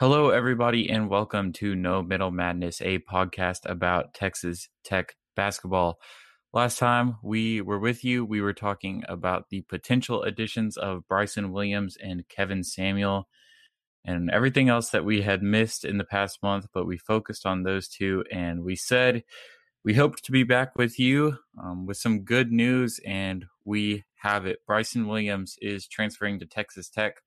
Hello, everybody, and welcome to No Middle Madness, a podcast about Texas Tech basketball. Last time we were with you, we were talking about the potential additions of Bryson Williams and Kevin Samuel and everything else that we had missed in the past month, but we focused on those two and we said we hope to be back with you um, with some good news, and we have it. Bryson Williams is transferring to Texas Tech.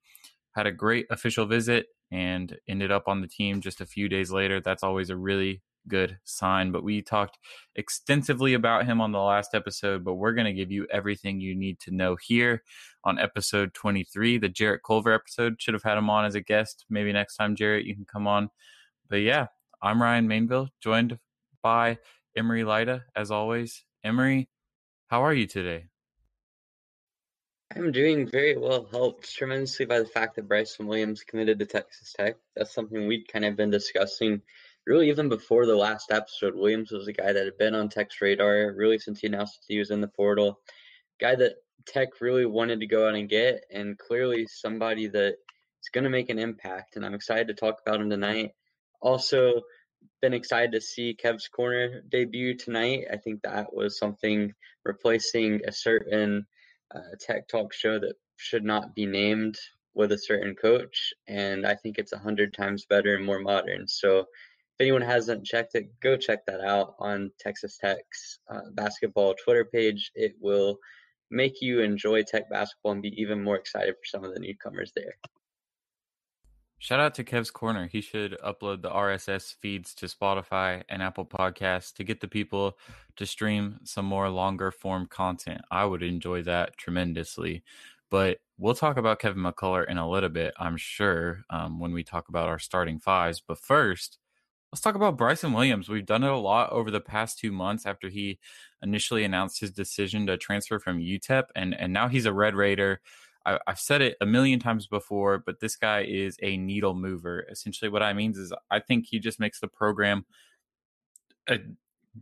Had a great official visit and ended up on the team just a few days later. That's always a really good sign. But we talked extensively about him on the last episode, but we're going to give you everything you need to know here on episode 23, the Jarrett Culver episode. Should have had him on as a guest. Maybe next time, Jarrett, you can come on. But yeah, I'm Ryan Mainville, joined by Emery Lida, as always. Emery, how are you today? I'm doing very well, helped tremendously by the fact that Bryson Williams committed to Texas Tech. That's something we'd kind of been discussing really even before the last episode. Williams was a guy that had been on Tech's radar really since he announced he was in the portal. Guy that Tech really wanted to go out and get, and clearly somebody that is going to make an impact. And I'm excited to talk about him tonight. Also, been excited to see Kev's Corner debut tonight. I think that was something replacing a certain uh, tech talk show that should not be named with a certain coach, and I think it's a hundred times better and more modern. So, if anyone hasn't checked it, go check that out on Texas Tech's uh, basketball Twitter page. It will make you enjoy Tech basketball and be even more excited for some of the newcomers there. Shout out to Kev's Corner. He should upload the RSS feeds to Spotify and Apple Podcasts to get the people to stream some more longer form content. I would enjoy that tremendously. But we'll talk about Kevin McCullar in a little bit, I'm sure, um, when we talk about our starting fives. But first, let's talk about Bryson Williams. We've done it a lot over the past two months after he initially announced his decision to transfer from UTEP, and, and now he's a Red Raider. I, have said it a million times before, but this guy is a needle mover. Essentially, what I means is I think he just makes the program a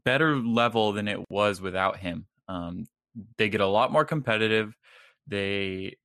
better level than it was without him. Um, they get a lot more competitive. They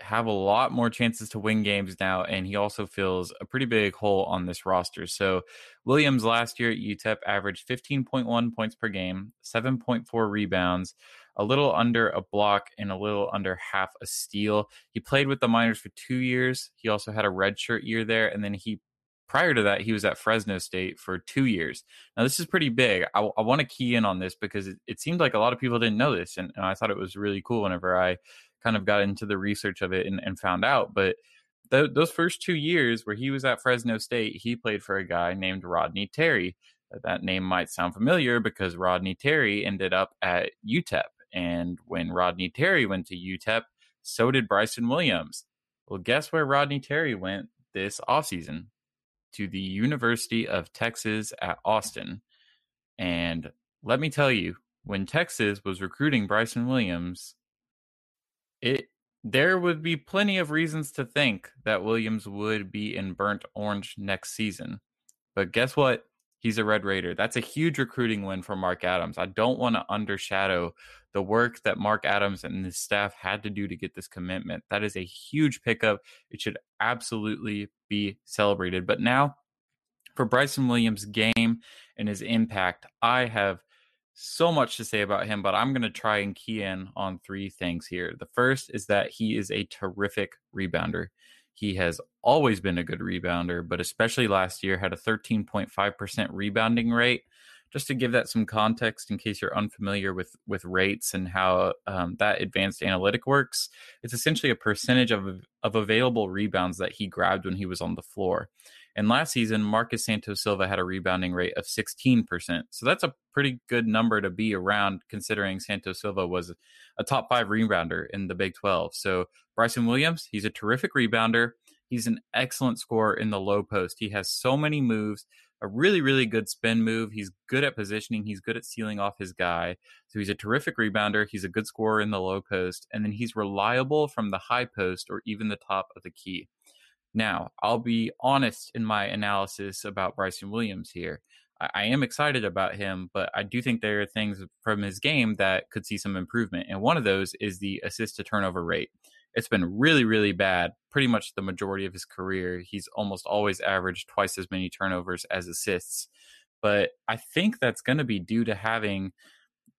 have a lot more chances to win games now, and he also fills a pretty big hole on this roster. So, Williams last year at UTEP averaged 15.1 points per game, 7.4 rebounds, a little under a block and a little under half a steal. He played with the Miners for two years. He also had a redshirt year there, and then he prior to that he was at Fresno State for two years. Now this is pretty big. I, I want to key in on this because it, it, seemed like a lot of people didn't know this, and, and, I thought it was really cool whenever I kind of got into the research of it and, and found out. But th- those first two years where he was at Fresno State, he played for a guy named Rodney Terry. That name might sound familiar because Rodney Terry ended up at UTEP and when Rodney Terry went to UTEP, so did Bryson Williams. Well, guess where Rodney Terry went this offseason? To the University of Texas at Austin. And let me tell you, when Texas was recruiting Bryson Williams, it there would be plenty of reasons to think that Williams would be in burnt orange next season. But guess what? He's a Red Raider. That's a huge recruiting win for Mark Adams. I don't want to undershadow the work that Mark Adams and his staff had to do to get this commitment. That is a huge pickup. It should absolutely be celebrated. But now, for Bryson Williams' game and his impact, I have so much to say about him, but I'm going to try and key in on three things here. The first is that he is a terrific rebounder. He has always been a good rebounder, but especially last year had a 13.5% rebounding rate. Just to give that some context, in case you're unfamiliar with with rates and how um, that advanced analytic works, it's essentially a percentage of of available rebounds that he grabbed when he was on the floor. And last season, Marcus Santos Silva had a rebounding rate of 16%. So that's a pretty good number to be around considering Santos Silva was a top five rebounder in the Big 12. So Bryson Williams, he's a terrific rebounder. He's an excellent scorer in the low post. He has so many moves, a really, really good spin move. He's good at positioning. He's good at sealing off his guy. So he's a terrific rebounder. He's a good scorer in the low post. And then he's reliable from the high post or even the top of the key. Now, I'll be honest in my analysis about Bryson Williams here. I, I am excited about him, but I do think there are things from his game that could see some improvement. And one of those is the assist to turnover rate. It's been really, really bad pretty much the majority of his career. He's almost always averaged twice as many turnovers as assists. But I think that's going to be due to having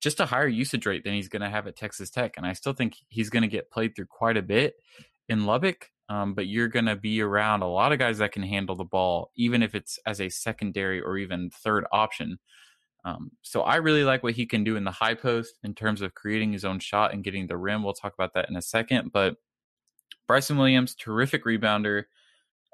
just a higher usage rate than he's going to have at Texas Tech. And I still think he's going to get played through quite a bit in Lubbock. Um, but you're going to be around a lot of guys that can handle the ball, even if it's as a secondary or even third option. Um, so I really like what he can do in the high post in terms of creating his own shot and getting the rim. We'll talk about that in a second. But Bryson Williams, terrific rebounder,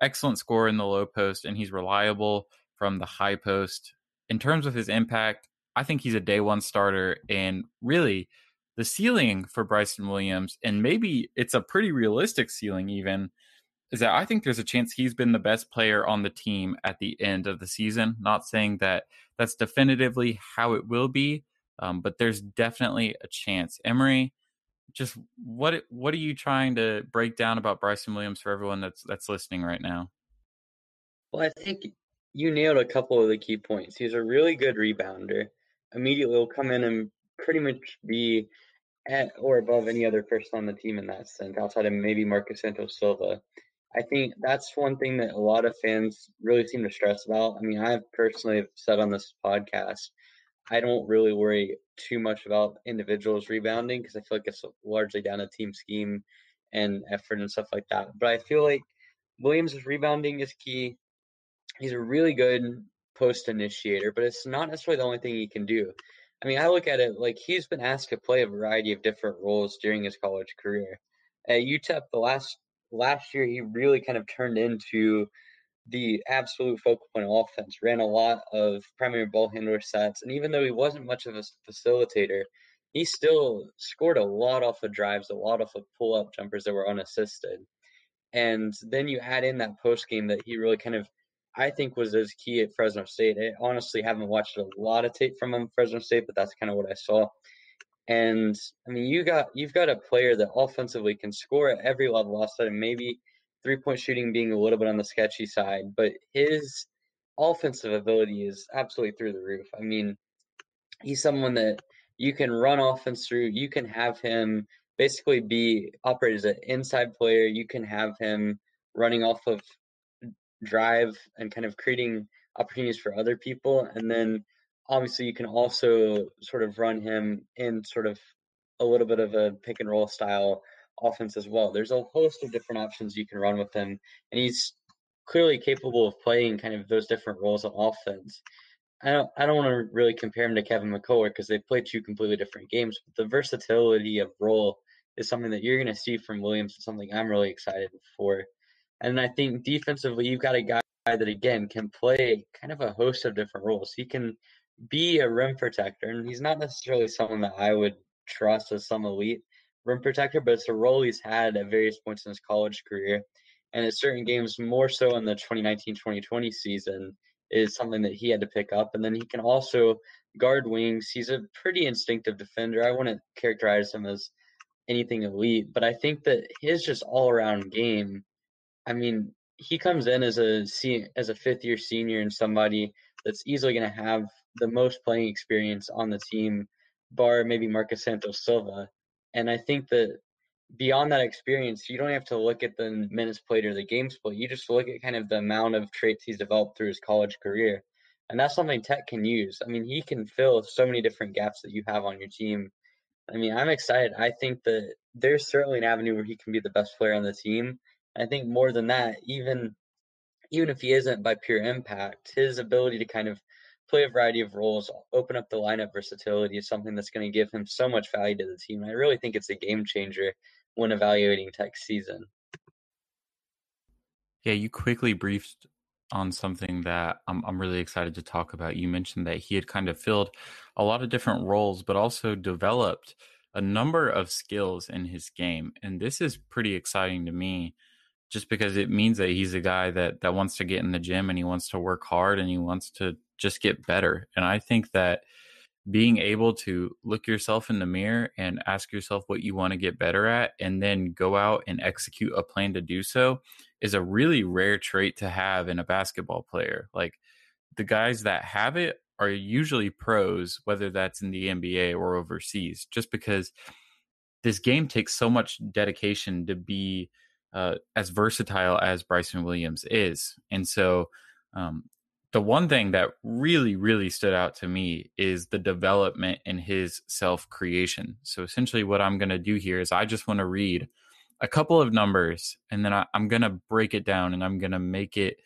excellent scorer in the low post, and he's reliable from the high post. In terms of his impact, I think he's a day one starter. And really, the ceiling for Bryson Williams, and maybe it's a pretty realistic ceiling even, is that I think there's a chance he's been the best player on the team at the end of the season. Not saying that that's definitively how it will be, um, but there's definitely a chance. Emory, just what what are you trying to break down about Bryson Williams for everyone that's that's listening right now? Well, I think you nailed a couple of the key points. He's a really good rebounder. Immediately will come in and pretty much be at or above any other person on the team in that sense, outside of maybe Marcus Santos Silva. I think that's one thing that a lot of fans really seem to stress about. I mean, I've personally said on this podcast, I don't really worry too much about individuals rebounding because I feel like it's largely down to team scheme and effort and stuff like that. But I feel like Williams' rebounding is key he's a really good post initiator, but it's not necessarily the only thing he can do. I mean, I look at it like he's been asked to play a variety of different roles during his college career. At UTEP, the last last year, he really kind of turned into the absolute focal point of offense. Ran a lot of primary ball handler sets, and even though he wasn't much of a facilitator, he still scored a lot off of drives, a lot off of pull up jumpers that were unassisted. And then you add in that post game that he really kind of I think was as key at Fresno State. I honestly haven't watched a lot of tape from him Fresno State, but that's kind of what I saw. And I mean, you got you've got a player that offensively can score at every level. Outside of maybe three point shooting being a little bit on the sketchy side, but his offensive ability is absolutely through the roof. I mean, he's someone that you can run offense through. You can have him basically be operated as an inside player. You can have him running off of drive and kind of creating opportunities for other people. And then obviously you can also sort of run him in sort of a little bit of a pick and roll style offense as well. There's a host of different options you can run with him, and he's clearly capable of playing kind of those different roles of offense. I don't I don't want to really compare him to Kevin McCullar because they play two completely different games, but the versatility of role is something that you're going to see from Williams and something I'm really excited for. And I think defensively, you've got a guy that again can play kind of a host of different roles. He can be a rim protector, and he's not necessarily someone that I would trust as some elite rim protector, but it's a role he's had at various points in his college career. And at certain games, more so in the 2019 2020 season, is something that he had to pick up. And then he can also guard wings. He's a pretty instinctive defender. I wouldn't characterize him as anything elite, but I think that his just all around game I mean, he comes in as a as a fifth year senior and somebody that's easily going to have the most playing experience on the team, bar maybe Marcus Santos Silva. And I think that beyond that experience, you don't have to look at the minutes played or the game split. You just look at kind of the amount of traits he's developed through his college career. And that's something Tech can use. I mean, he can fill so many different gaps that you have on your team. I mean, I'm excited. I think that there's certainly an avenue where he can be the best player on the team. I think more than that, even even if he isn't by pure impact, his ability to kind of play a variety of roles, open up the lineup versatility is something that's going to give him so much value to the team. I really think it's a game changer when evaluating Tech's season. Yeah, you quickly briefed on something that I'm, I'm really excited to talk about. You mentioned that he had kind of filled a lot of different roles, but also developed a number of skills in his game. And this is pretty exciting to me just because it means that he's a guy that that wants to get in the gym and he wants to work hard and he wants to just get better. And I think that being able to look yourself in the mirror and ask yourself what you want to get better at and then go out and execute a plan to do so is a really rare trait to have in a basketball player. Like the guys that have it are usually pros, whether that's in the NBA or overseas, just because this game takes so much dedication to be uh, as versatile as Bryson Williams is. And so, um, the one thing that really, really stood out to me is the development in his self creation. So, essentially, what I'm going to do here is I just want to read a couple of numbers and then I, I'm going to break it down and I'm going to make it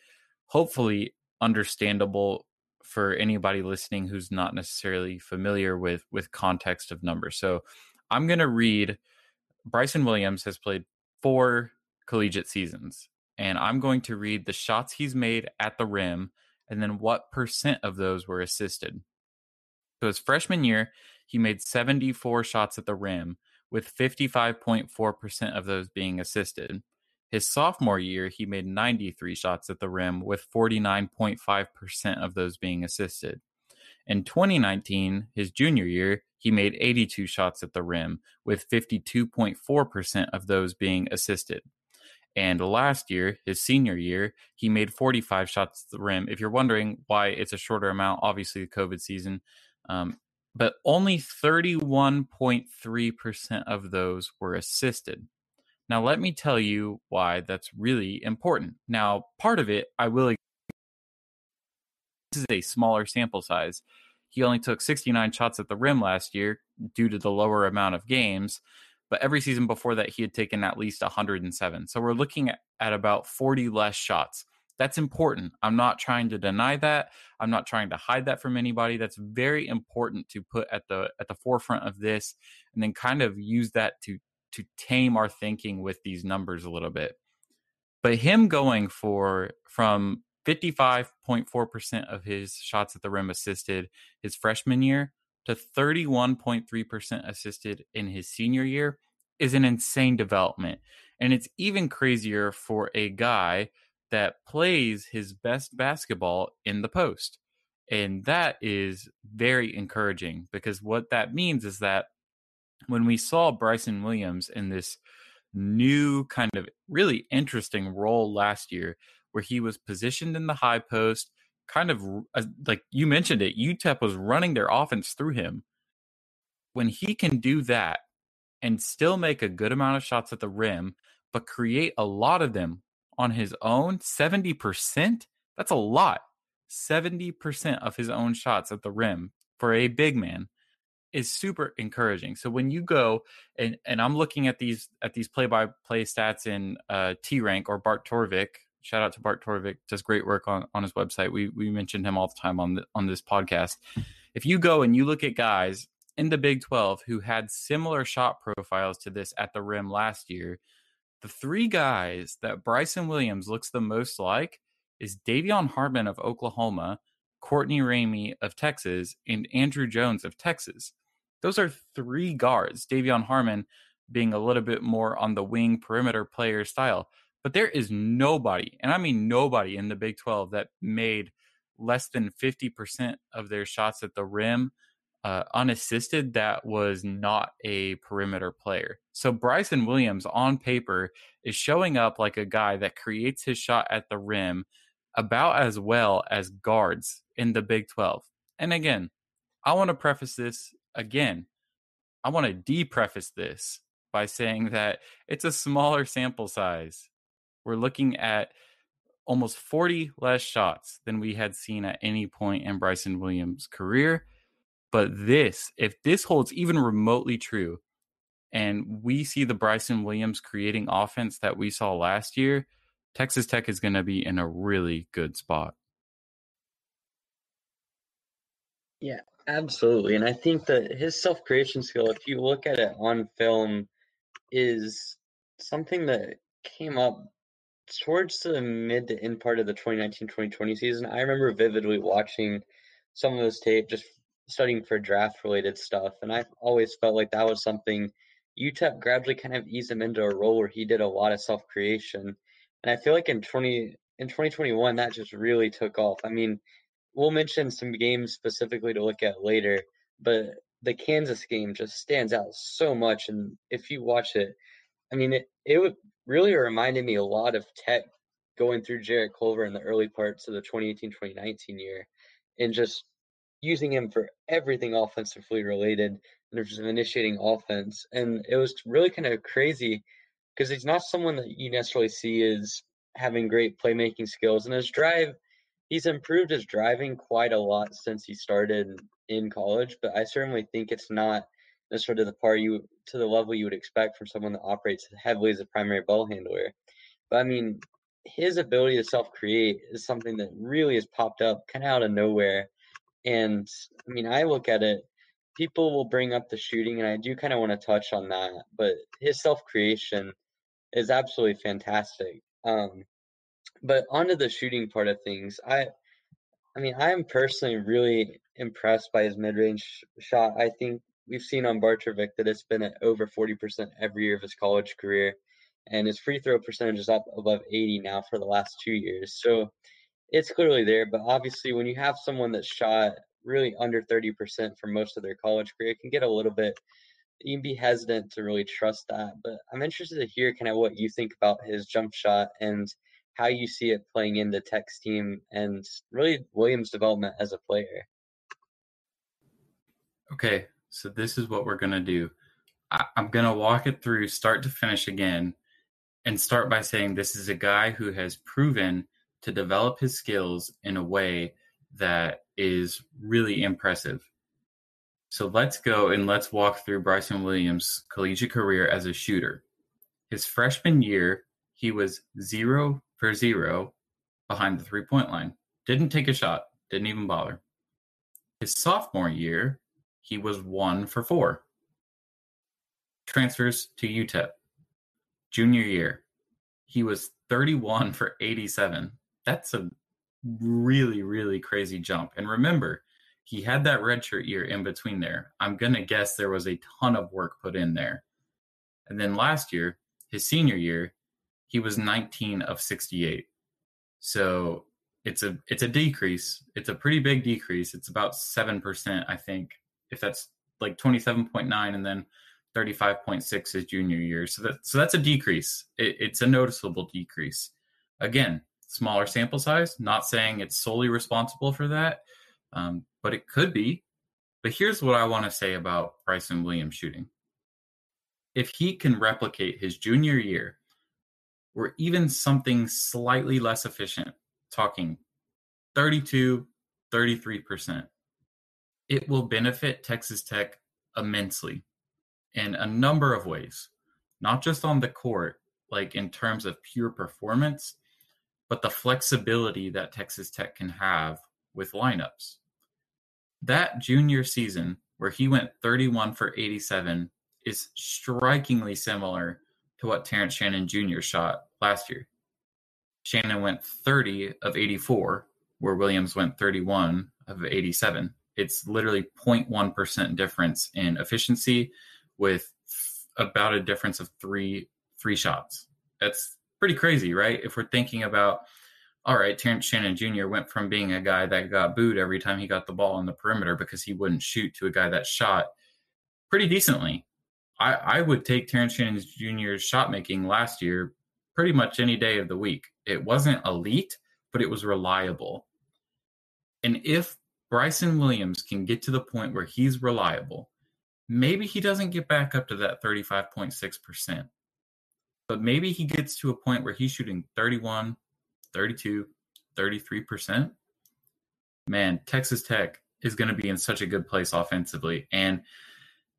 hopefully understandable for anybody listening who's not necessarily familiar with with context of numbers. So I'm going to read Bryson Williams has played four collegiate seasons and I'm going to read the shots he's made at the rim and then what percent of those were assisted. So his freshman year, he made 74 shots at the rim with 55.4% of those being assisted. His sophomore year, he made 93 shots at the rim, with 49.5% of those being assisted. In 2019, his junior year, he made 82 shots at the rim, with 52.4% of those being assisted. And last year, his senior year, he made 45 shots at the rim. If you're wondering why it's a shorter amount, obviously the COVID season, um, but only 31.3% of those were assisted. Now, let me tell you why that's really important. Now, part of it, I will. This is a smaller sample size. He only took 69 shots at the rim last year due to the lower amount of games, but every season before that, he had taken at least 107. So we're looking at, about 40 less shots. That's important. I'm not trying to deny that. I'm not trying to hide that from anybody. That's very important to put at the at the forefront of this and then kind of use that to to tame our thinking with these numbers a little bit. But him going for from 55.4% of his shots at the rim assisted his freshman year to 31.3% assisted in his senior year is an insane development. And it's even crazier for a guy that plays his best basketball in the post. And that is very encouraging because what that means is that when we saw Bryson Williams in this new kind of really interesting role last year, where he was positioned in the high post, kind of uh, like you mentioned it, UTEP was running their offense through him. When he can do that and still make a good amount of shots at the rim, but create a lot of them on his own, 70%, that's a lot. 70% of his own shots at the rim for a big man is super encouraging. So when you go and and I'm looking at these at these play by play stats in uh, T rank or Bart Torvik. Shout out to Bart Torvik, does great work on, on his website. We we mentioned him all the time on the, on this podcast. If you go and you look at guys in the Big 12 who had similar shot profiles to this at the rim last year, the three guys that Bryson Williams looks the most like is De'Vion Harmon of Oklahoma, Courtney Ramey of Texas, and Andrew Jones of Texas. Those are three guards. De'Vion Harmon being a little bit more on the wing perimeter player style. But there is nobody, and I mean nobody in the Big 12 that made less than 50% of their shots at the rim uh, unassisted that was not a perimeter player. So Bryson Williams on paper is showing up like a guy that creates his shot at the rim about as well as guards in the Big 12. And again, I want to preface this again. I want to de-preface this by saying that it's a smaller sample size. We're looking at almost 40 less shots than we had seen at any point in Bryson Williams' career. But this, if this holds even remotely true, and we see the Bryson Williams creating offense that we saw last year, Texas Tech is going to be in a really good spot. Yeah, absolutely. And I think that his self creation skill, if you look at it on film, is something that came up towards the mid to end part of the 2019 2020 season. I remember vividly watching some of this tape, just studying for draft related stuff. And I always felt like that was something UTEP gradually kind of eased him into a role where he did a lot of self creation. And I feel like in 20 in 2021 that just really took off. I mean, we'll mention some games specifically to look at later, but the Kansas game just stands out so much. And if you watch it, I mean, it, it would really reminded me a lot of Tech going through Jarrett Culver in the early parts of the 2018 2019 year. and just using him for everything offensively related terms of initiating offense. And it was really kind of crazy because he's not someone that you necessarily see as having great playmaking skills. And his drive, he's improved his driving quite a lot since he started in college, but I certainly think it's not necessarily to the par you to the level you would expect from someone that operates heavily as a primary ball handler. But I mean, his ability to self create is something that really has popped up kind of out of nowhere. And I mean, I look at it, people will bring up the shooting, and I do kind of want to touch on that, but his self creation is absolutely fantastic. Um, but onto the shooting part of things, I, I mean, I am personally really impressed by his mid-range shot. I think we've seen on Bart Torvik that it's been at over 40% every year of his college career, and his free throw percentage is up above 80 now for the last two years. So it's clearly there, but obviously when you have someone that shot really under 30% for most of their college career, it can get a little bit you can be hesitant to really trust that. But I'm interested to hear kind of what you think about his jump shot and how you see it playing into Tech's team and really Williams' development as a player. Okay, so this is what we're gonna do. I, I'm gonna walk it through start to finish again, and start by saying this is a guy who has proven to develop his skills in a way that is really impressive. So let's go and let's walk through Bryson Williams' collegiate career as a shooter. His freshman year, he was zero for zero behind the three point line. Didn't take a shot, didn't even bother. His sophomore year, he was one for four. Transfers to UTEP. Junior year, he was 31 for 87. That's a really, really crazy jump. And remember, he had that redshirt year in between there. I'm going to guess there was a ton of work put in there. And then last year, his senior year, he was 19 of 68. So it's a it's a decrease. It's a pretty big decrease. It's about 7%, I think, if that's like 27.9 and then 35.6 his junior year. So that so that's a decrease. It, it's a noticeable decrease. Again, smaller sample size. Not saying it's solely responsible for that, um, but it could be. But here's what I want to say about Bryson Williams shooting. If he can replicate his junior year, or even something slightly less efficient, talking 32, 33%, it will benefit Texas Tech immensely in a number of ways, not just on the court, like in terms of pure performance, but the flexibility that Texas Tech can have with lineups. That junior season, where he went 31 for 87, is strikingly similar to what Terrence Shannon Jr. shot last year. Shannon went 30 of 84, where Williams went 31 of 87. It's literally 0.1% difference in efficiency with about a difference of three three shots. That's pretty crazy, right? If we're thinking about, all right, Terrence Shannon Jr. went from being a guy that got booed every time he got the ball on the perimeter because he wouldn't shoot to a guy that shot pretty decently. I, I would take Terrence Shannon Jr.'s shot making last year pretty much any day of the week. It wasn't elite, but it was reliable. And if Bryson Williams can get to the point where he's reliable, maybe he doesn't get back up to that 35.6% but maybe he gets to a point where he's shooting 31, 32, 33%. Man, Texas Tech is going to be in such a good place offensively. And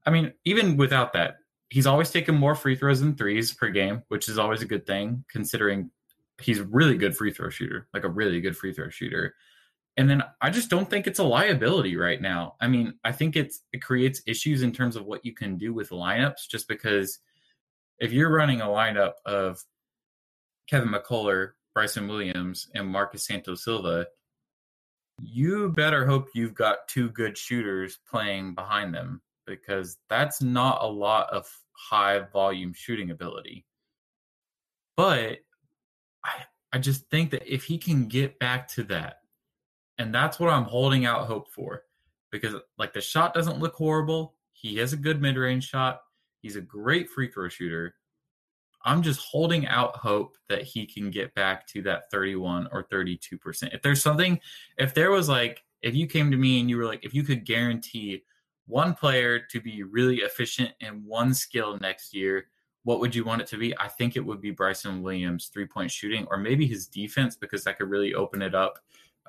I mean, even without that, he's always taken more free throws than threes per game, which is always a good thing considering he's really good free throw shooter, like a really good free throw shooter. And then I just don't think it's a liability right now. I mean, I think it's it creates issues in terms of what you can do with lineups just because – if you're running a lineup of Kevin McCullar, Bryson Williams, and Marcus Santos Silva, you better hope you've got two good shooters playing behind them because that's not a lot of high volume shooting ability. But I I just think that if he can get back to that, and that's what I'm holding out hope for, because like the shot doesn't look horrible. He has a good mid range shot. He's a great free throw shooter. I'm just holding out hope that he can get back to that 31 or 32%. If there's something, if there was like if you came to me and you were like, if you could guarantee one player to be really efficient in one skill next year, what would you want it to be? I think it would be Bryson Williams' three point shooting, or maybe his defense, because that could really open it up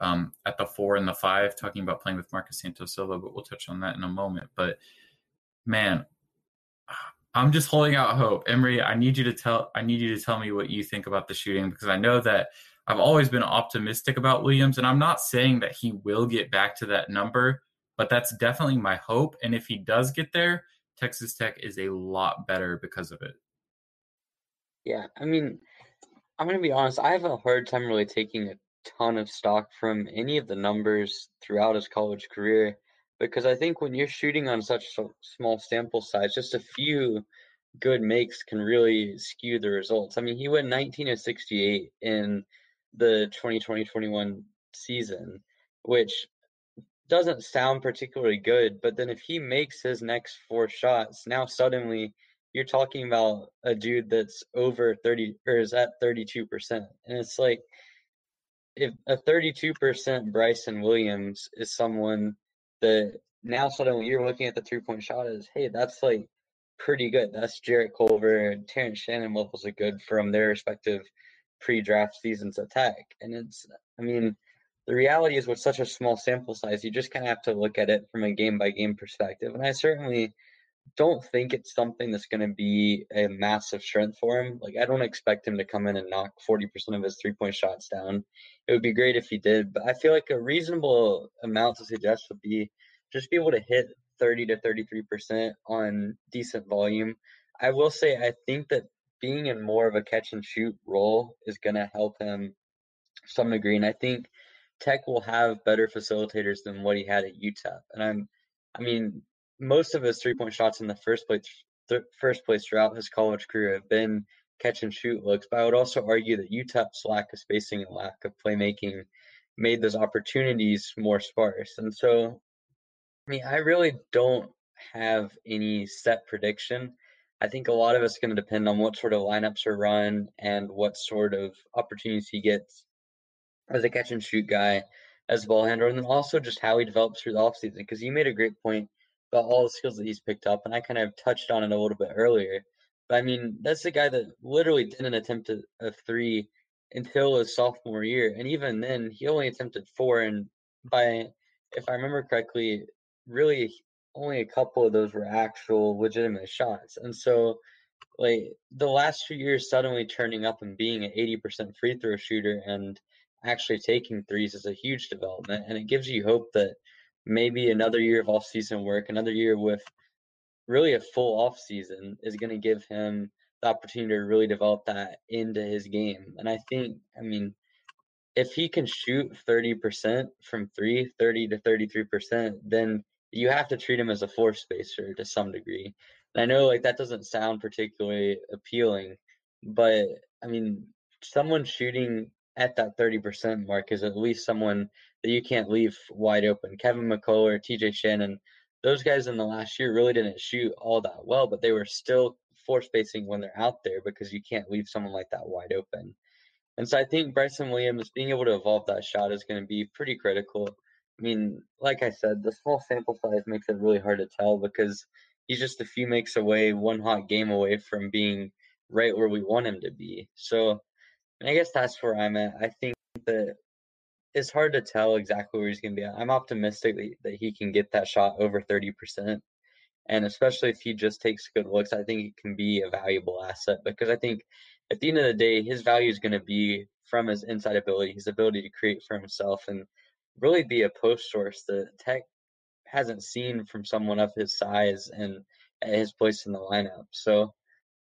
um, at the four and the five, talking about playing with Marcus Santos Silva, but we'll touch on that in a moment. But man, I'm just holding out hope. Emery, I need you to tell I need you to tell me what you think about the shooting because I know that I've always been optimistic about Williams, and I'm not saying that he will get back to that number, but that's definitely my hope. And if he does get there, Texas Tech is a lot better because of it. Yeah, I mean, I'm gonna be honest. I have a hard time really taking a ton of stock from any of the numbers throughout his college career because I think when you're shooting on such a small sample size, just a few good makes can really skew the results. I mean, he went 19 of 68 in the 2020-21 season, which doesn't sound particularly good, but then if he makes his next four shots, now suddenly you're talking about a dude that's over 30 or is at 32%. And it's like if a 32% Bryson Williams is someone that now suddenly you're looking at the three point shot as, hey, that's like pretty good. That's Jarrett Culver and Terrence Shannon levels are good from their respective pre draft seasons attack. And it's, I mean, the reality is with such a small sample size, you just kind of have to look at it from a game by game perspective. And I certainly don't think it's something that's going to be a massive strength for him. Like, I don't expect him to come in and knock 40% of his three point shots down. It would be great if he did, but I feel like a reasonable amount to suggest would be just be able to hit 30 to 33% on decent volume. I will say, I think that being in more of a catch and shoot role is going to help him some degree. And I think Tech will have better facilitators than what he had at UTEP. And I'm, I mean, most of his three point shots in the first place, th- first place throughout his college career have been catch and shoot looks. But I would also argue that UTEP's lack of spacing and lack of playmaking made those opportunities more sparse. And so, I mean, I really don't have any set prediction. I think a lot of it's going to depend on what sort of lineups are run and what sort of opportunities he gets as a catch and shoot guy, as a ball handler, and then also just how he develops through the offseason. Because you made a great point about all the skills that he's picked up, and I kind of touched on it a little bit earlier. But I mean, that's the guy that literally didn't attempt a, a three until his sophomore year, and even then, he only attempted four. And by, if I remember correctly, really only a couple of those were actual legitimate shots. And so, like the last few years, suddenly turning up and being an 80% free throw shooter and actually taking threes is a huge development, and it gives you hope that maybe another year of off season work, another year with really a full off season is going to give him the opportunity to really develop that into his game. And I think, I mean, if he can shoot 30% from three, 30 to 33%, then you have to treat him as a floor spacer to some degree. And I know like that doesn't sound particularly appealing, but I mean, someone shooting at that 30% mark is at least someone that you can't leave wide open. Kevin McCullar, TJ Shannon, those guys in the last year really didn't shoot all that well, but they were still floor spacing when they're out there because you can't leave someone like that wide open. And so I think Bryson Williams being able to evolve that shot is going to be pretty critical. I mean, like I said, the small sample size makes it really hard to tell because he's just a few makes away, one hot game away from being right where we want him to be. So I guess that's where I'm at. I think that it's hard to tell exactly where he's going to be at. I'm optimistic that he can get that shot over 30%. And especially if he just takes good looks, I think it can be a valuable asset because I think at the end of the day, his value is going to be from his inside ability, his ability to create for himself and really be a post source that Tech hasn't seen from someone of his size and his place in the lineup. So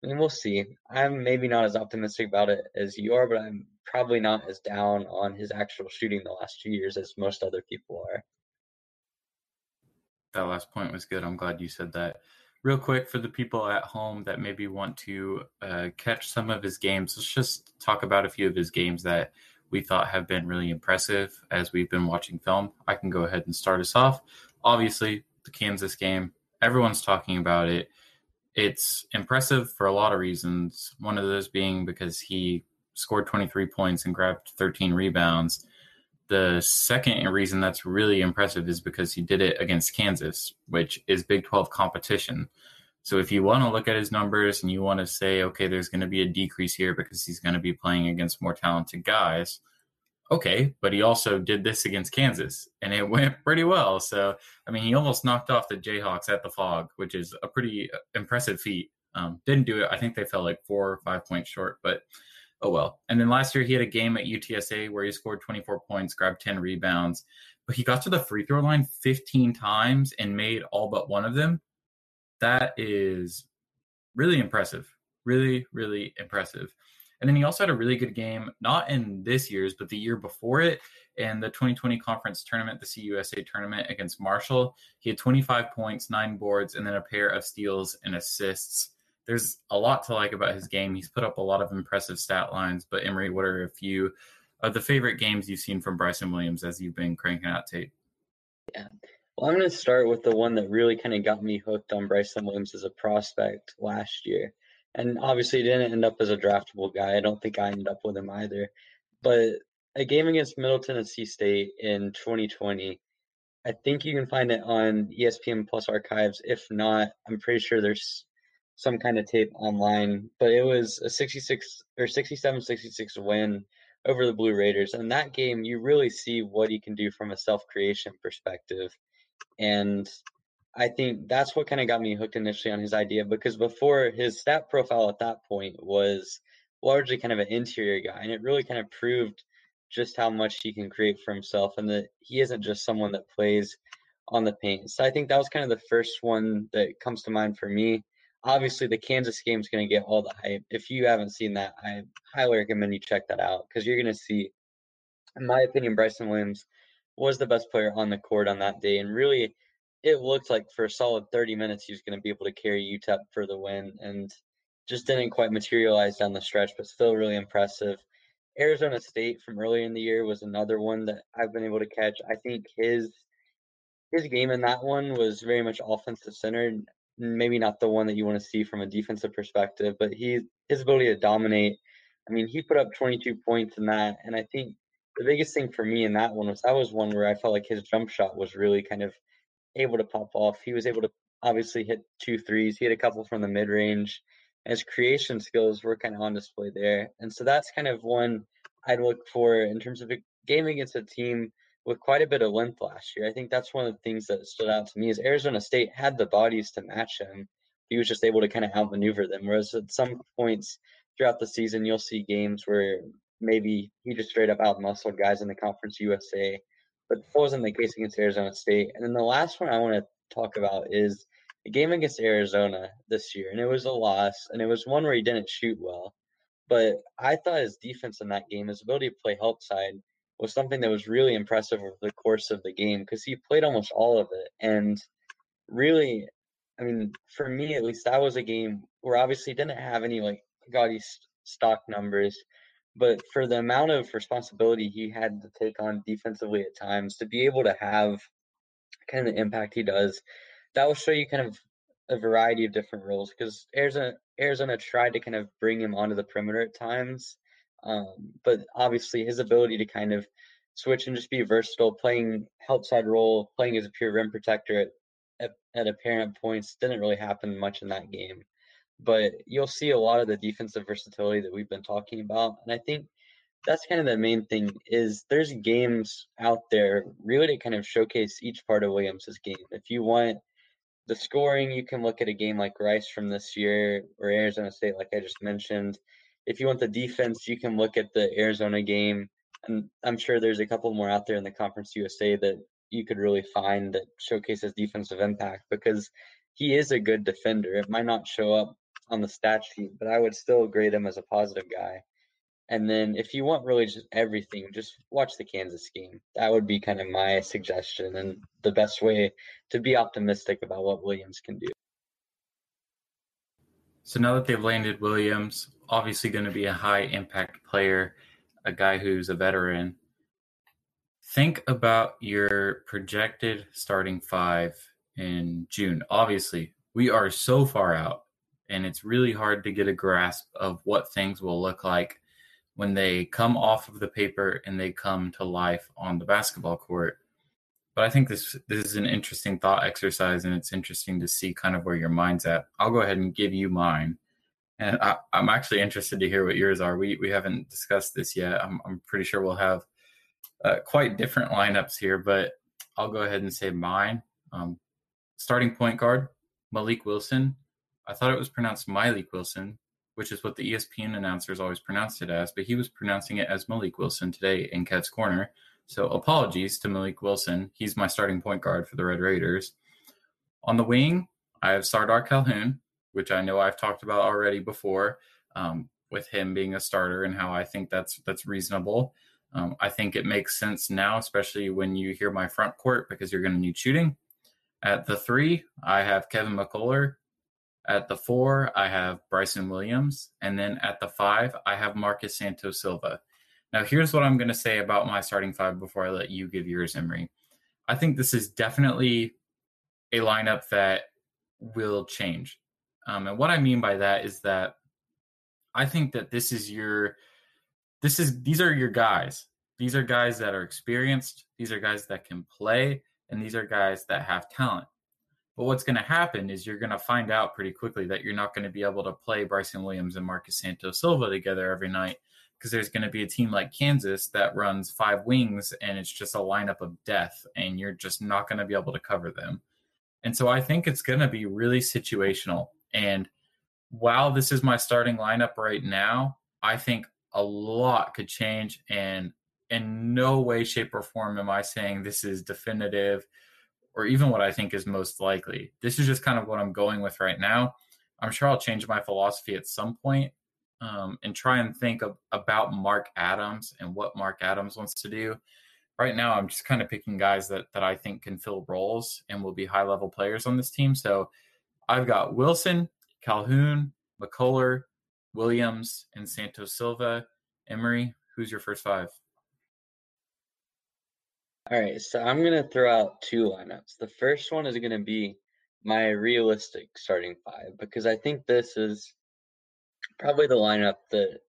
mean, we'll see. I'm maybe not as optimistic about it as you are, but I'm probably not as down on his actual shooting the last two years as most other people are. That last point was good. I'm glad you said that. Real quick for the people at home that maybe want to uh, catch some of his games, let's just talk about a few of his games that we thought have been really impressive as we've been watching film. I can go ahead and start us off. Obviously, the Kansas game, everyone's talking about it it's impressive for a lot of reasons. One of those being because he scored 23 points and grabbed 13 rebounds. The second reason that's really impressive is because he did it against Kansas, which is Big 12 competition. So if you want to look at his numbers and you want to say, okay, there's going to be a decrease here because he's going to be playing against more talented guys, okay, but he also did this against Kansas and it went pretty well. So, I mean, he almost knocked off the Jayhawks at the Phog, which is a pretty uh, impressive feat. Um, didn't do it. I think they fell like four or five points short, but oh well. And then last year he had a game at UTSA where he scored 24 points, grabbed 10 rebounds, but he got to the free throw line 15 times and made all but one of them. That is really impressive. Really, really impressive. And then he also had a really good game, not in this year's, but the year before it, in the 2020 conference tournament, the CUSA tournament against Marshall. He had 25 points, nine boards, and then a pair of steals and assists. There's a lot to like about his game. He's put up a lot of impressive stat lines. But Emory, what are a few of the favorite games you've seen from Bryson Williams as you've been cranking out tape? Yeah. Well, I'm going to start with the one that really kind of got me hooked on Bryson Williams as a prospect last year and obviously didn't end up as a draftable guy. I don't think I ended up with him either. But a game against Middle Tennessee State in 2020, I think you can find it on ESPN Plus archives. If not, I'm pretty sure there's some kind of tape online. But it was a 66 or 67 66 win over the Blue Raiders. And that game, you really see what he can do from a self creation perspective. And I think that's what kind of got me hooked initially on his idea because before his stat profile at that point was largely kind of an interior guy, and it really kind of proved just how much he can create for himself and that he isn't just someone that plays on the paint. So I think that was kind of the first one that comes to mind for me. Obviously, the Kansas game is going to get all the hype. If you haven't seen that, I highly recommend you check that out because you're going to see, in my opinion, Bryson Williams was the best player on the court on that day and really it looked like for a solid 30 minutes he was going to be able to carry UTEP for the win and just didn't quite materialize down the stretch, but still really impressive. Arizona State from earlier in the year was another one that I've been able to catch. I think his his game in that one was very much offensive centered. Maybe not the one that you want to see from a defensive perspective, but he his ability to dominate. I mean, he put up 22 points in that, and I think the biggest thing for me in that one was that was one where I felt like his jump shot was really kind of able to pop off. He was able to obviously hit two threes. He had a couple from the mid range. His creation skills were kind of on display there. And so that's kind of one I'd look for in terms of a game against a team with quite a bit of length last year. I think that's one of the things that stood out to me is Arizona State had the bodies to match him. He was just able to kind of outmaneuver them. Whereas at some points throughout the season, you'll see games where maybe he just straight up outmuscled guys in the Conference USA but that wasn't the case against Arizona State. And then the last one I want to talk about is the game against Arizona this year, and it was a loss, and it was one where he didn't shoot well. But I thought his defense in that game, his ability to play help side, was something that was really impressive over the course of the game because he played almost all of it. And really, I mean, for me at least, that was a game where obviously didn't have any like gaudy stock numbers, but for the amount of responsibility he had to take on defensively at times, to be able to have kind of the impact he does, that will show you kind of a variety of different roles. Because Arizona, Arizona tried to kind of bring him onto the perimeter at times, um, but obviously his ability to kind of switch and just be versatile, playing help side role, playing as a pure rim protector at, at, at apparent points didn't really happen much in that game but you'll see a lot of the defensive versatility that we've been talking about. And I think that's kind of the main thing is there's games out there really to kind of showcase each part of Williams's game. If you want the scoring, you can look at a game like Rice from this year or Arizona State, like I just mentioned. If you want the defense, you can look at the Arizona game. And I'm sure there's a couple more out there in the Conference USA that you could really find that showcases defensive impact because he is a good defender. It might not show up on the stat sheet, but I would still grade him as a positive guy. And then if you want really just everything, just watch the Kansas game. That would be kind of my suggestion and the best way to be optimistic about what Williams can do. So now that they've landed Williams, obviously going to be a high impact player, a guy who's a veteran. Think about your projected starting five in June. Obviously, we are so far out and it's really hard to get a grasp of what things will look like when they come off of the paper and they come to life on the basketball court. But I think this this is an interesting thought exercise, and it's interesting to see kind of where your mind's at. I'll go ahead and give you mine, and I, am actually interested to hear what yours are. We we haven't discussed this yet. I'm I'm pretty sure we'll have uh, quite different lineups here, but I'll go ahead and say mine. Um, starting point guard Mylik Wilson. I thought it was pronounced Malik Wilson, which is what the ESPN announcers always pronounced it as, but he was pronouncing it as Mylik Wilson today in Kev's Corner. So apologies to Mylik Wilson. He's my starting point guard for the Red Raiders. On the wing, I have Sardaar Calhoun, which I know I've talked about already before, um, with him being a starter and how I think that's that's reasonable. Um, I think it makes sense now, especially when you hear my front court, because you're going to need shooting. At the three, I have Kevin McCullar. At the four, I have Bryson Williams. And then at the five, I have Marcus Santos Silva. Now, here's what I'm going to say about my starting five before I let you give yours, Emery. I think this is definitely a lineup that will change. Um, and what I mean by that is that I think that this is your this is these are your guys. These are guys that are experienced. These are guys that can play, and these are guys that have talent. But what's going to happen is you're going to find out pretty quickly that you're not going to be able to play Bryson Williams and Marcus Santos Silva together every night because there's going to be a team like Kansas that runs five wings and it's just a lineup of death, and you're just not going to be able to cover them. And so I think it's going to be really situational. And while this is my starting lineup right now, I think a lot could change. And in no way, shape, or form am I saying this is definitive or even what I think is most likely. This is just kind of what I'm going with right now. I'm sure I'll change my philosophy at some point, um, and try and think of, about Mark Adams and what Mark Adams wants to do. Right now, I'm just kind of picking guys that that I think can fill roles and will be high level players on this team. So I've got Wilson, Calhoun, McCullar, Williams, and Santos Silva. Emery, who's your first five? All right, so I'm gonna throw out two lineups. The first one is gonna be my realistic starting five because I think this is probably the lineup that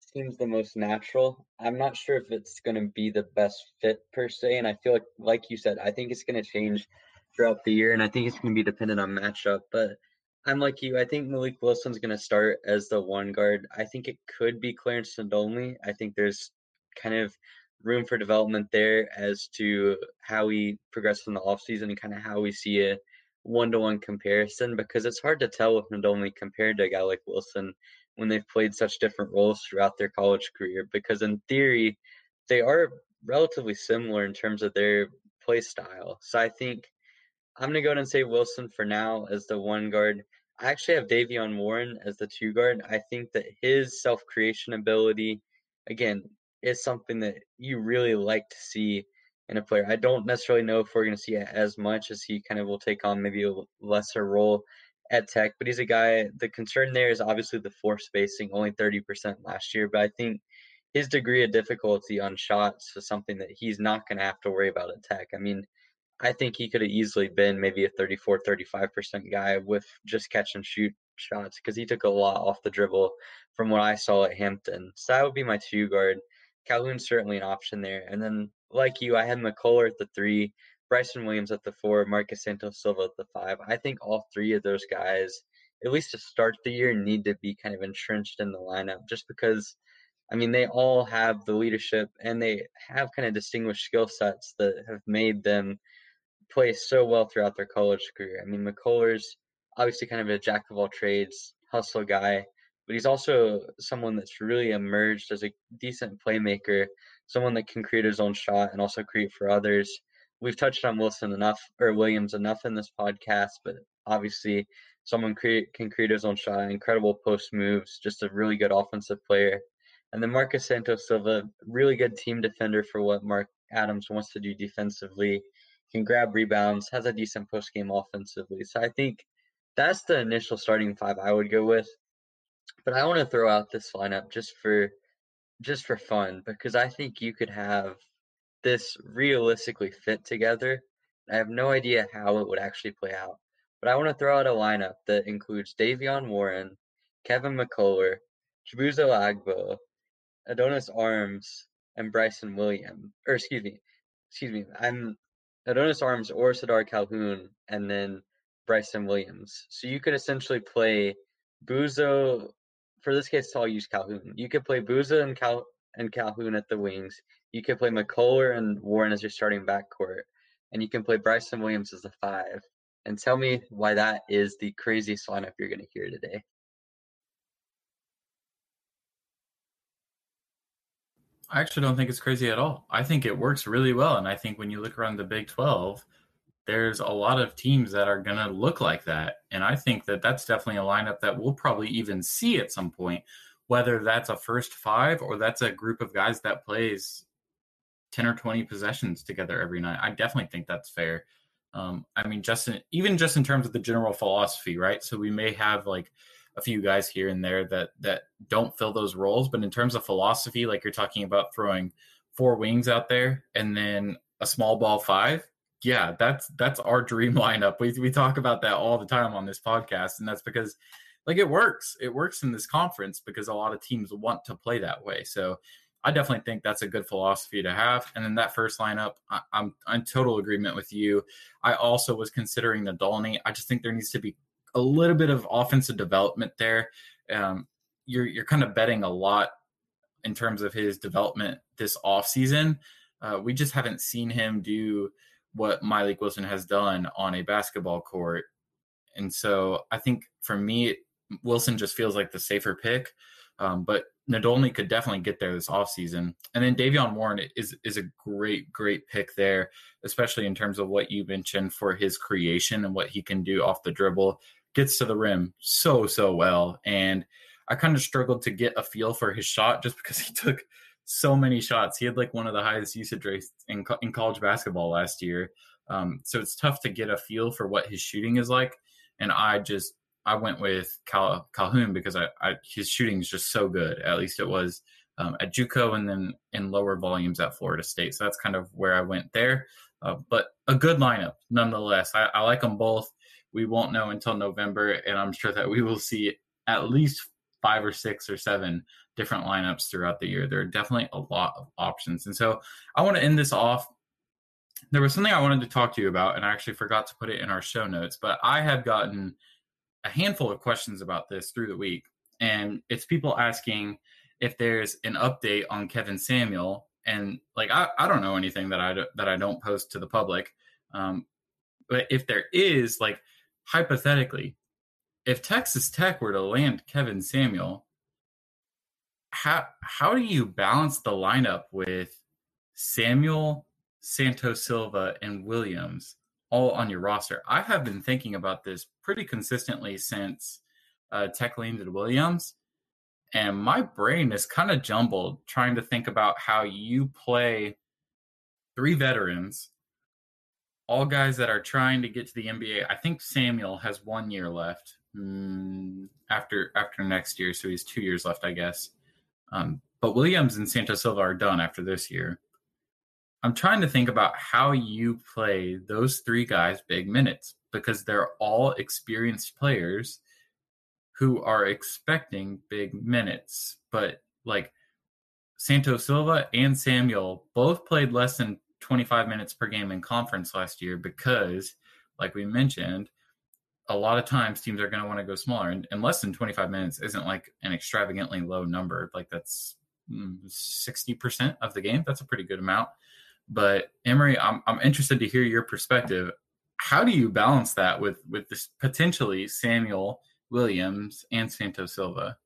seems the most natural. I'm not sure if it's gonna be the best fit per se, and I feel like, like you said, I think it's gonna change throughout the year, and I think it's gonna be dependent on matchup. But I'm like you. I think Mylik Wilson's going to start as the one guard. I think it could be Clarence Nadolny. I think there's kind of room for development there as to how we progress in the offseason and kind of how we see a one to one comparison because it's hard to tell with Nadolny compared to a guy like Wilson when they've played such different roles throughout their college career. Because in theory, they are relatively similar in terms of their play style. So I think I'm gonna go ahead and say Wilson for now as the one guard. I actually have Davion Warren as the two guard. I think that his self creation ability, again, is something that you really like to see in a player. I don't necessarily know if we're going to see it as much as he kind of will take on maybe a lesser role at Tech, but he's a guy. The concern there is obviously the floor spacing, only 30% last year, but I think his degree of difficulty on shots is something that he's not going to have to worry about at Tech. I mean, I think he could have easily been maybe a 34, 35% guy with just catch and shoot shots because he took a lot off the dribble from what I saw at Hampton. So that would be my two guard. Calhoun's certainly an option there. And then, like you, I had McCullar at the three, Bryson Williams at the four, Marcus Santos Silva at the five. I think all three of those guys, at least to start the year, need to be kind of entrenched in the lineup just because, I mean, they all have the leadership and they have kind of distinguished skill sets that have made them play so well throughout their college career. I mean, McCullar's obviously kind of a jack of all trades, hustle guy, but he's also someone that's really emerged as a decent playmaker, someone that can create his own shot and also create for others. We've touched on Wilson enough or Williams enough in this podcast, but obviously someone create, can create his own shot, incredible post moves, just a really good offensive player. And then Marcus Santos Silva, really good team defender for what Mark Adams wants to do defensively can grab rebounds, has a decent post game offensively. So I think that's the initial starting five I would go with. But I want to throw out this lineup just for just for fun because I think you could have this realistically fit together. I have no idea how it would actually play out. But I want to throw out a lineup that includes Davion Warren, Kevin McCullar, Chibuzo Agbo, Adonis Arms and Bryson Williams, or excuse me, excuse me, I'm Adonis Arms or Sardaar Calhoun, and then Bryson Williams. So you could essentially play Buzo. For this case, I'll use Calhoun. You could play Buzo and Cal and Calhoun at the wings. You could play McCullar and Warren as your starting backcourt, and you can play Bryson Williams as the five. And tell me why that is the craziest lineup you're going to hear today. I actually don't think it's crazy at all. I think it works really well. And I think when you look around the Big 12, there's a lot of teams that are going to look like that. And I think that that's definitely a lineup that we'll probably even see at some point, whether that's a first five or that's a group of guys that plays 10 or 20 possessions together every night. I definitely think that's fair. Um, I mean, just in, even just in terms of the general philosophy, right? So we may have like a few guys here and there that that don't fill those roles, but in terms of philosophy, like you're talking about throwing four wings out there and then a small ball five, yeah, that's that's our dream lineup. We we talk about that all the time on this podcast, and that's because like it works. It works in this conference because a lot of teams want to play that way. So I definitely think that's a good philosophy to have. And then that first lineup, I, am I'm in total agreement with you. I also was considering Nadolny. I just think there needs to be a little bit of offensive development there. Um, you're you're kind of betting a lot in terms of his development this off season. Uh, we just haven't seen him do what Mylik Wilson has done on a basketball court, and so I think for me, Wilson just feels like the safer pick. Um, but Nadolny could definitely get there this offseason. And then Davion Warren is is a great, great pick there, especially in terms of what you mentioned for his creation and what he can do off the dribble. Gets to the rim so, so well. And I kind of struggled to get a feel for his shot just because he took so many shots. He had like one of the highest usage rates in, in college basketball last year. Um, so it's tough to get a feel for what his shooting is like. And I just I went with Cal- Calhoun because I, I, his shooting is just so good. At least it was um, at JUCO and then in lower volumes at Florida State. So that's kind of where I went there. Uh, but a good lineup nonetheless. I, I, like them both. We won't know until November, and I'm sure that we will see at least five or six or seven different lineups throughout the year. There are definitely a lot of options. And so I want to end this off. There was something I wanted to talk to you about, and I actually forgot to put it in our show notes, but I have gotten – a handful of questions about this through the week, and it's people asking if there's an update on Kevin Samuel, and like I, I don't know anything that I that I don't post to the public, um, but if there is, like hypothetically, if Texas Tech were to land Kevin Samuel, how how do you balance the lineup with Samuel, Santos Silva, and Williams? all on your roster. I have been thinking about this pretty consistently since uh, Tech landed Williams, and my brain is kind of jumbled trying to think about how you play three veterans, all guys that are trying to get to the NBA. I think Samuel has one year left mm, after after next year, so he's two years left, I guess. Um, but Williams and Santos Silva are done after this year. I'm trying to think about how you play those three guys big minutes because they're all experienced players who are expecting big minutes. But like Santos Silva and Samuel both played less than 25 minutes per game in conference last year because, like we mentioned, a lot of times teams are going to want to go smaller, and, and, less than 25 minutes isn't like an extravagantly low number. Like that's 60% mm, of the game. That's a pretty good amount. But Emory, I'm I'm interested to hear your perspective. How do you balance that with with this potentially Samuel Williams and Santos Silva?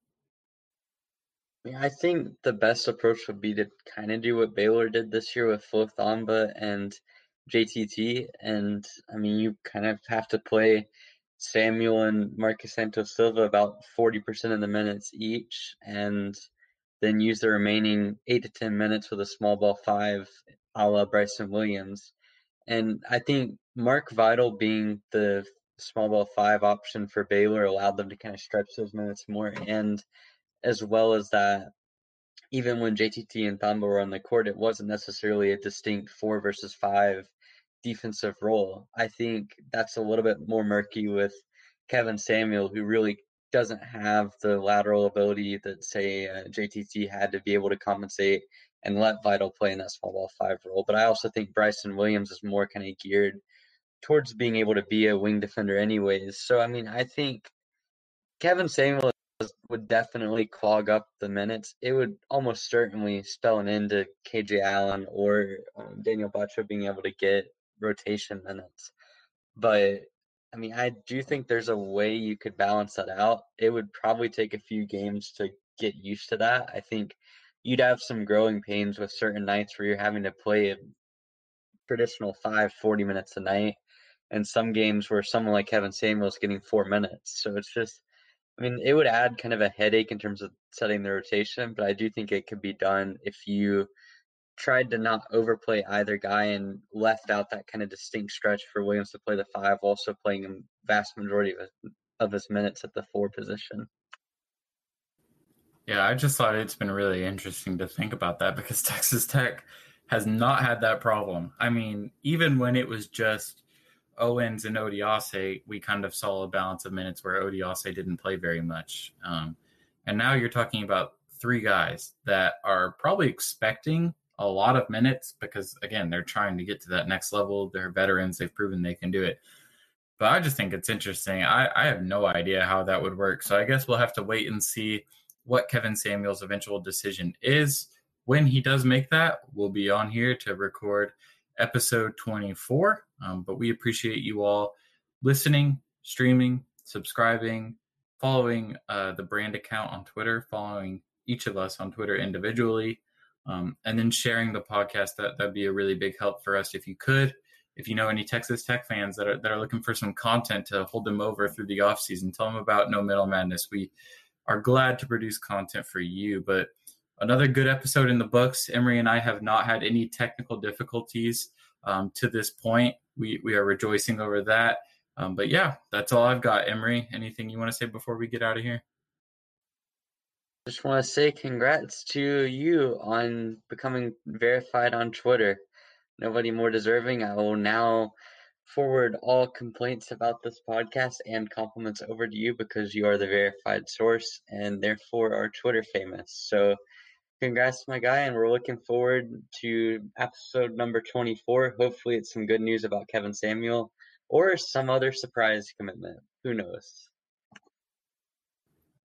I think the best approach would be to kind of do what Baylor did this year with Flo Thamba and JTT. And I mean, you kind of have to play Samuel and Marcus Santos Silva about 40% of the minutes each, and then use the remaining eight to 10 minutes with a small ball five a la Bryson Williams. And I think Mark Vital being the small ball five option for Baylor allowed them to kind of stretch those minutes more. And as well as that, even when JTT and Thamba were on the court, it wasn't necessarily a distinct four versus five defensive role. I think that's a little bit more murky with Kevin Samuel, who really doesn't have the lateral ability that say uh, JTT had to be able to compensate and let Vital play in that small ball five role. But I also think Bryson Williams is more kind of geared towards being able to be a wing defender, anyways. So I mean, I think Kevin Samuel would definitely clog up the minutes. It would almost certainly spell an end to KJ Allen or um, Daniel Batcho being able to get rotation minutes. But I mean, I do think there's a way you could balance that out. It would probably take a few games to get used to that. I think you'd have some growing pains with certain nights where you're having to play a traditional five, 40 minutes a night, and some games where someone like Kevin Samuel's getting four minutes. So it's just, I mean, it would add kind of a headache in terms of setting the rotation, but I do think it could be done if you tried to not overplay either guy and left out that kind of distinct stretch for Williams to play the five, also playing a vast majority of his, of his minutes at the four position. Yeah, I just thought it's been really interesting to think about that because Texas Tech has not had that problem. I mean, even when it was just Owens and Odiase, we kind of saw a balance of minutes where Odiase didn't play very much. Um, and now you're talking about three guys that are probably expecting a lot of minutes because, again, they're trying to get to that next level. They're veterans, they've proven they can do it. But I just think it's interesting. I, I have no idea how that would work. So I guess we'll have to wait and see what Kevin Samuel's eventual decision is. When he does make that, we'll be on here to record episode 24. Um, but we appreciate you all listening, streaming, subscribing, following uh, the brand account on Twitter, following each of us on Twitter individually, um, and then sharing the podcast. That that'd be a really big help for us if you could. If you know any Texas Tech fans that are that are looking for some content to hold them over through the off season, tell them about No Middle Madness. We are glad to produce content for you. But another good episode in the books. Emory and I have not had any technical difficulties um, to this point. We we are rejoicing over that. Um, but yeah, that's all I've got. Emory, anything you want to say before we get out of here? Just want to say congrats to you on becoming verified on Twitter. Nobody more deserving. I will now forward all complaints about this podcast and compliments over to you because you are the verified source and therefore are Twitter famous. So congrats my guy and we're looking forward to episode number 24 hopefully it's some good news about kevin samuel or some other surprise commitment who knows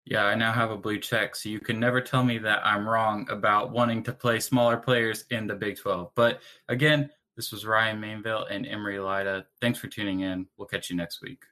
yeah i now have a blue check so you can never tell me that i'm wrong about wanting to play smaller players in the big 12 but again this was ryan mainville and Emery lida. Thanks for tuning in. We'll catch you next week